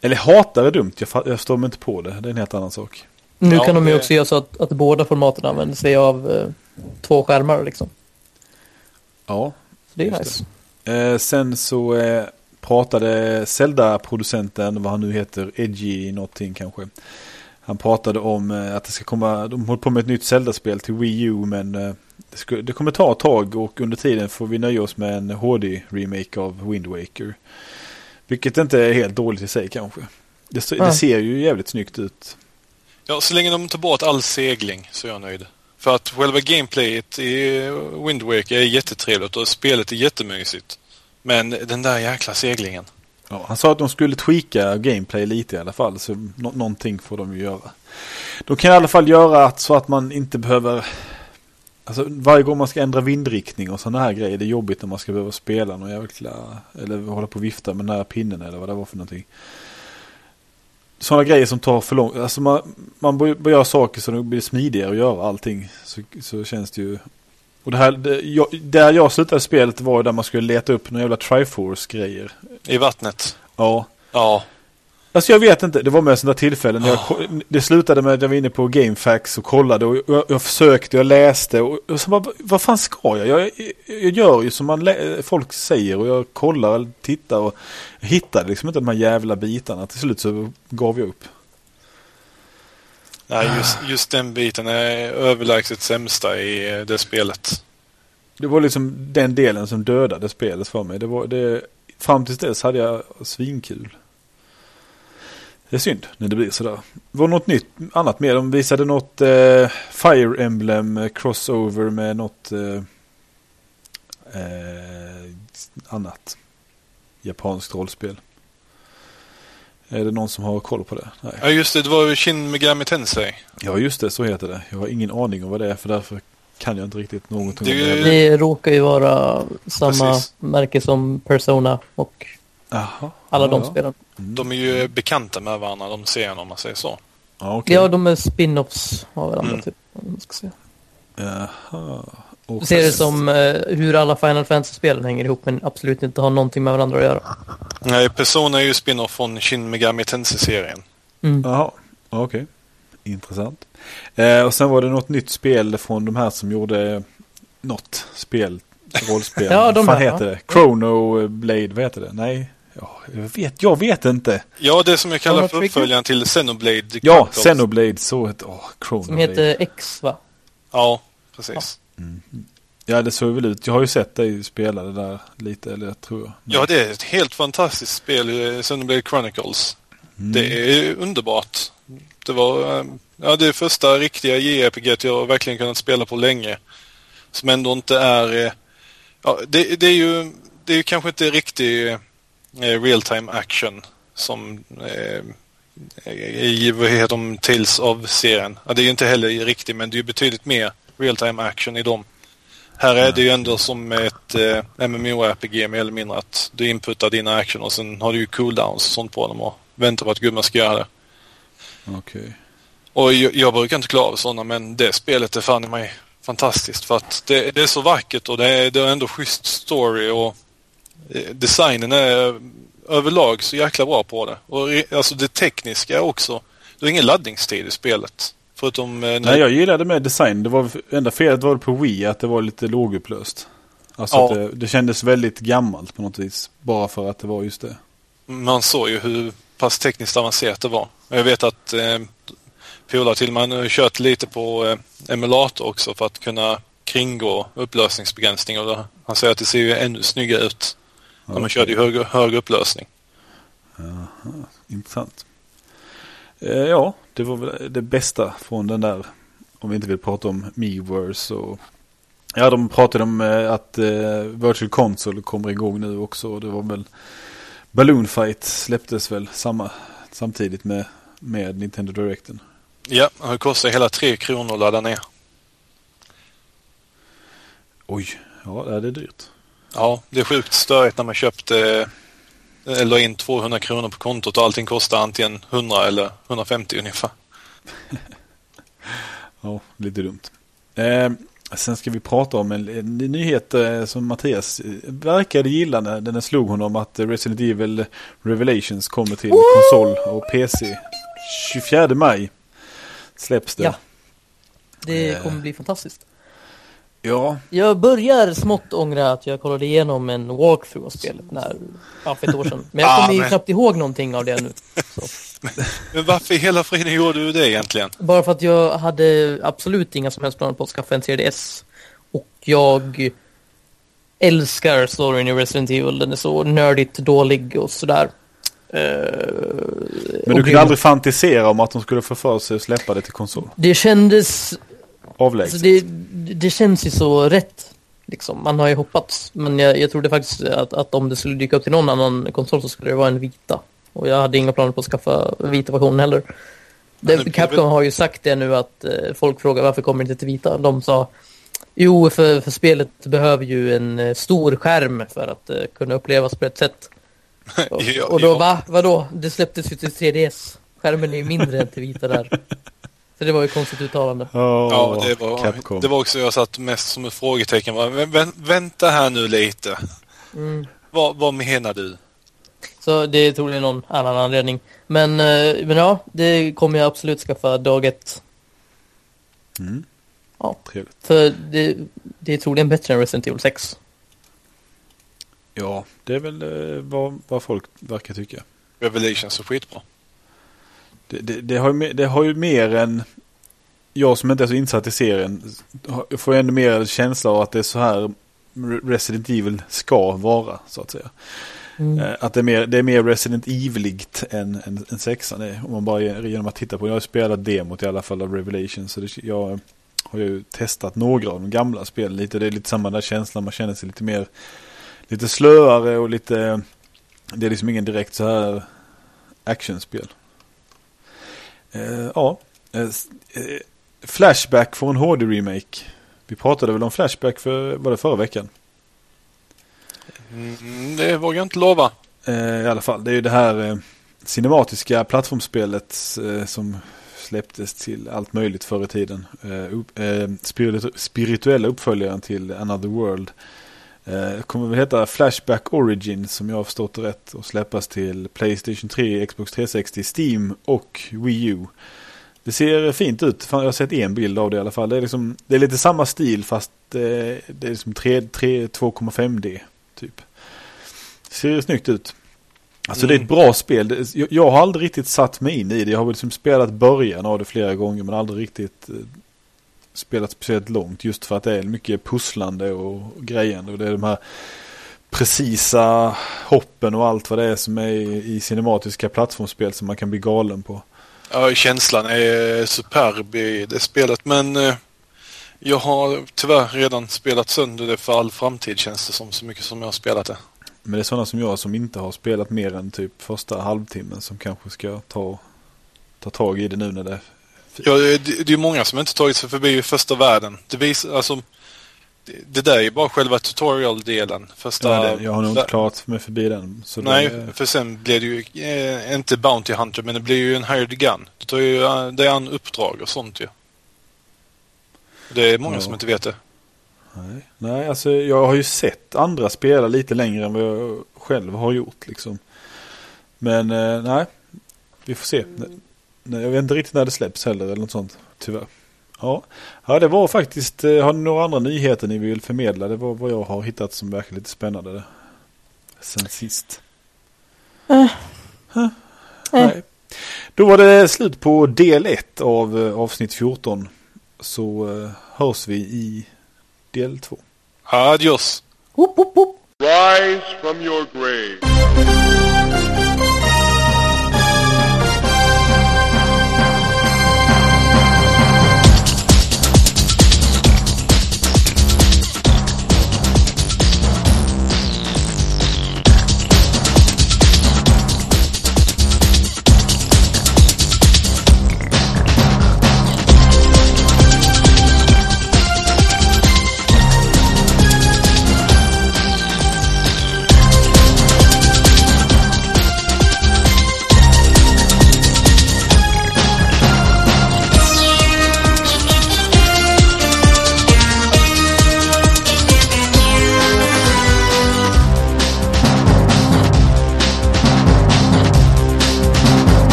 Eller hatar är dumt, jag, jag står mig inte på det. Det är en helt annan sak. Nu Ja, kan de ju det- också göra så att, att båda formaten använder sig av eh, två skärmar liksom. Ja. Så det är nice. Eh, sen så eh, pratade Zelda-producenten, vad han nu heter, Edgy någonting kanske. Han pratade om eh, att det ska komma, de håller på med ett nytt Zelda-spel till Wii U men eh, det, ska, det kommer ta ett tag och under tiden får vi nöja oss med en HD-remake av Wind Waker. Vilket inte är helt dåligt i sig kanske. Det, det ser ju jävligt snyggt ut. Ja, så länge de tar bort all segling så är jag nöjd. För att själva gameplayet i Wind Waker är jättetrevligt och spelet är jättemysigt. Men den där jäkla seglingen. Ja, han sa att de skulle tweaka gameplay lite i alla fall. Så nå- någonting får de ju göra. De kan i alla fall göra att, så att man inte behöver... Alltså varje gång man ska ändra vindriktning och sådana här grejer. Det är jobbigt när man ska behöva spela någon jävla... Eller hålla på och vifta med den här pinnen eller vad det var för någonting. Sådana grejer som tar för lång... Alltså man, man bör göra saker så det blir smidigare att göra allting. Så, så känns det ju Och det här, det, jag, där jag slutade spelet var där man skulle leta upp några jävla Triforce-grejer. I vattnet. Ja. Ja. Alltså jag vet inte, det var med sådana tillfällen. Jag, Ah. det slutade med att jag var inne på GameFAQs och kollade och jag, jag försökte, jag läste och, och så bara, vad fan ska jag? Jag, jag gör ju som man folk säger och jag kollar och tittar och hittade liksom inte de här jävla bitarna. Till slut så gav jag upp. Nej, just, just den biten är överlägset sämsta i eh, det spelet. Det var liksom den delen som dödade spelet för mig. Det var, det, fram tills dess hade jag svinkul. Det är synd när det blir sådär. Var något nytt, annat mer? De visade något eh, Fire Emblem crossover med något eh, eh, annat japanskt rollspel. Är det någon som har koll på det? Nej. Ja, just det. Det var ju Shin Megami Tensei. Ja, just det. Så heter det. Jag har ingen aning om vad det är för därför kan jag inte riktigt någonting Det om det. Det råkar ju vara samma Precis. märke som Persona och Jaha. alla de ja. spelen. De är ju bekanta med varandra, de serierna om man säger så. Ja, okej. Ja, de är spin-offs av varandra Mm. typ. om man ska säga. Jaha. Och- Du ser det som eh, hur alla Final Fantasy-spelen hänger ihop men absolut inte har någonting med varandra att göra. Nej, Persona är ju spin-off från Shin Megami Tensei-serien. Mm. Jaha, okej. Intressant. Eh, och sen var det något nytt spel från de här som gjorde något spel, rollspel. Ja, de vad heter ja. det? Chrono Blade, vad heter det? Nej, ja, jag, vet, jag vet inte. Ja, det som jag kallar för uppföljaren till Xenoblade Ja. Xenoblade, så heter oh, Chrono Som heter X va? Ja, precis. Ja, det såg väl ut. Jag har ju sett dig spela det där lite, eller tror jag. Ja, det är ett helt fantastiskt spel, eh, Xenoblade Chronicles. Mm. Det är underbart. Det var eh, ja, det är första riktiga JRPG jag verkligen kunnat spela på länge. Som ändå inte är... eh, Ja, det, det är ju det är ju kanske inte riktig eh, real time action som eh, i vad heter de, Tales of-serien. Ja, det är ju inte heller riktigt men det är ju betydligt mer real time action i dem. Här är det ju ändå som ett eh, MMORPG mer eller mindre att du inputtar dina action och sen har du ju cooldowns och sånt på dem och väntar på att gubben ska göra det. Okej. Och jag, jag brukar inte klara av sådana men det spelet är fan i mig fantastiskt för att det, det är så vackert och det är, det är ändå schysst story och eh, designen är överlag så jäkla bra på det. Och alltså det tekniska också. Det är ingen laddningstid i spelet. Förutom eh, när Nej, jag gillade med design. Det var enda felet var på Wii att det var lite lågupplöst. Alltså Ja. det, det kändes väldigt gammalt på något vis. Bara för att det var just det. man såg ju hur pass tekniskt avancerat det var. Jag vet att eh, polare till mig har kört lite på eh, emulator också för att kunna kringgå upplösningsbegränsning. Och då, han säger att det ser ju ännu snyggare ut när man körde i hög, hög upplösning. Intressant. Eh, ja, det var väl det bästa från den där. Om vi inte vill prata om Miiverse och... Ja, de pratade om eh, att eh, Virtual Console kommer igång nu också. Det var väl... Balloon Fight släpptes väl samma, samtidigt med, med Nintendo Directen. Ja, det kostar hela tre kronor att ladda ner. Oj, ja det är dyrt. Ja, det är sjukt störigt när man köpte eh, la in 200 kronor på kontot och allting kostar antingen 100 eller 150 ungefär. Ja, lite dumt. Eh, sen ska vi prata om en, en nyhet eh, som Mattias eh, verkade gilla när den slog honom att eh, Resident Evil Revelations kommer till konsol och PC. 24 maj släpps det. Ja. Det Eh. kommer bli fantastiskt. Ja, Jag börjar smått ångra att jag kollade igenom en walkthrough av spelet när, ja, för ett år sedan. Men jag Ah, kommer ju men- knappt ihåg någonting av det nu. Så. Men varför i hela friden gjorde du det egentligen? Bara för att jag hade absolut inga som helst planer på att skaffa en 3DS. Och jag älskar storyn i Resident Evil. Den är så nördigt dålig och sådär. Eh, men du kunde aldrig fantisera om att de skulle få för sig att släppa det till konsol. Det kändes Avlägset. Alltså det, det känns ju så rätt. Liksom. Man har ju hoppats. Men jag, jag trodde faktiskt att, att om det skulle dyka upp till någon annan konsol så skulle det vara en vita. Och jag hade inga planer på att skaffa vita versionen heller. Det Capcom har ju sagt det nu att eh, folk frågar varför kommer det inte till vita. De sa Jo, för, för spelet behöver ju en eh, stor skärm för att eh, kunna upplevas på ett sätt. Och, och då, ja. va? Vadå? Det släpptes ju till 3DS. Skärmen är ju mindre än till vita där. Så det var ju konstigt uttalande. Ja, det var, Capcom. det var också jag satt mest som ett frågetecken. Vä, vänta här nu lite. Mm. Vad, vad menar du? Så det är troligen någon annan anledning. Men, eh, men ja, det kommer jag absolut skaffa dag ett. Mm. Ja. Trevligt. För det, det är troligen bättre än Resident Evil 6. Ja, det är väl eh, vad, vad folk verkar tycka. Revelations är skitbra. Det, det, det, har det har ju mer än... Jag som inte är så insatt i serien får ännu mer känsla av att det är så här Re- Resident Evil ska vara, så att säga. Mm. Eh, Att det är mer, det är mer Resident Eviligt än, än, än sexan. är, Om man bara genom att titta på. Jag har spelat demot i alla fall av Revelation. Så det, jag har ju testat några av de gamla spelen lite. Det är lite samma där känslan. Man känner sig lite mer lite slöare och lite det är liksom ingen direkt så här actionspel. Eh, ja, eh, eh, Flashback får en HD-remake. Vi pratade väl om Flashback för, var det förra veckan? Mm, det vågar jag inte lova. I alla fall, det är ju det här cinematiska plattformspelet eh, som släpptes till allt möjligt förr i tiden. Spirituella uppföljaren till Another World. Eh, kommer väl heta Flashback Origin som jag har förstått det rätt och släppas till Playstation 3, Xbox 360, Steam och Wii U. Det ser fint ut. Jag har sett en bild av det i alla fall. Det är, liksom, det är lite samma stil fast eh, det är liksom 3, 3, 2,5D typ. Ser snyggt ut. Alltså det är ett bra spel. Det- Jag, jag har aldrig riktigt satt mig in i det. Jag har väl liksom spelat början av det flera gånger men aldrig riktigt eh, spelat speciellt långt. Just för att det är mycket pusslande och grejande. Och det är de här precisa hoppen och allt vad det är som är i, cinematiska plattformsspel som man kan bli galen på. Ja, känslan är superb i det spelet men eh, jag har tyvärr redan spelat sönder det för all framtid känns det som så mycket som jag har spelat det. Men det är sådana som jag som inte har spelat mer än typ första halvtimmen som kanske ska ta, ta tag i det nu när det Ja, det, det är många som inte tagit sig förbi första världen. Det visar, alltså, det, det där är bara själva tutorial-delen. Första... Ja, det, jag har nog inte klarat mig förbi den. Nej, det, för sen blir det ju eh, inte Bounty Hunter men det blir ju en hired gun. Det tar ju eh, det är an uppdrag och sånt ju. Det är många Ja. som inte vet det. nej, nej, alltså jag har ju sett andra spela lite längre än vad jag själv har gjort liksom. Men eh, nej, vi får se. Nej, jag vet inte riktigt när det släpps heller eller något sånt, tyvärr. Ja, ja det var faktiskt, eh, har ni några andra nyheter ni vill förmedla? Det var vad jag har hittat som verkar lite spännande. Sen sist. Eh. Huh? Nej. Då var det slut på del 1 av eh, avsnitt 14. Så eh, hörs vi i del 2. Adios! Whoop, whoop, whoop. Rise from your grave.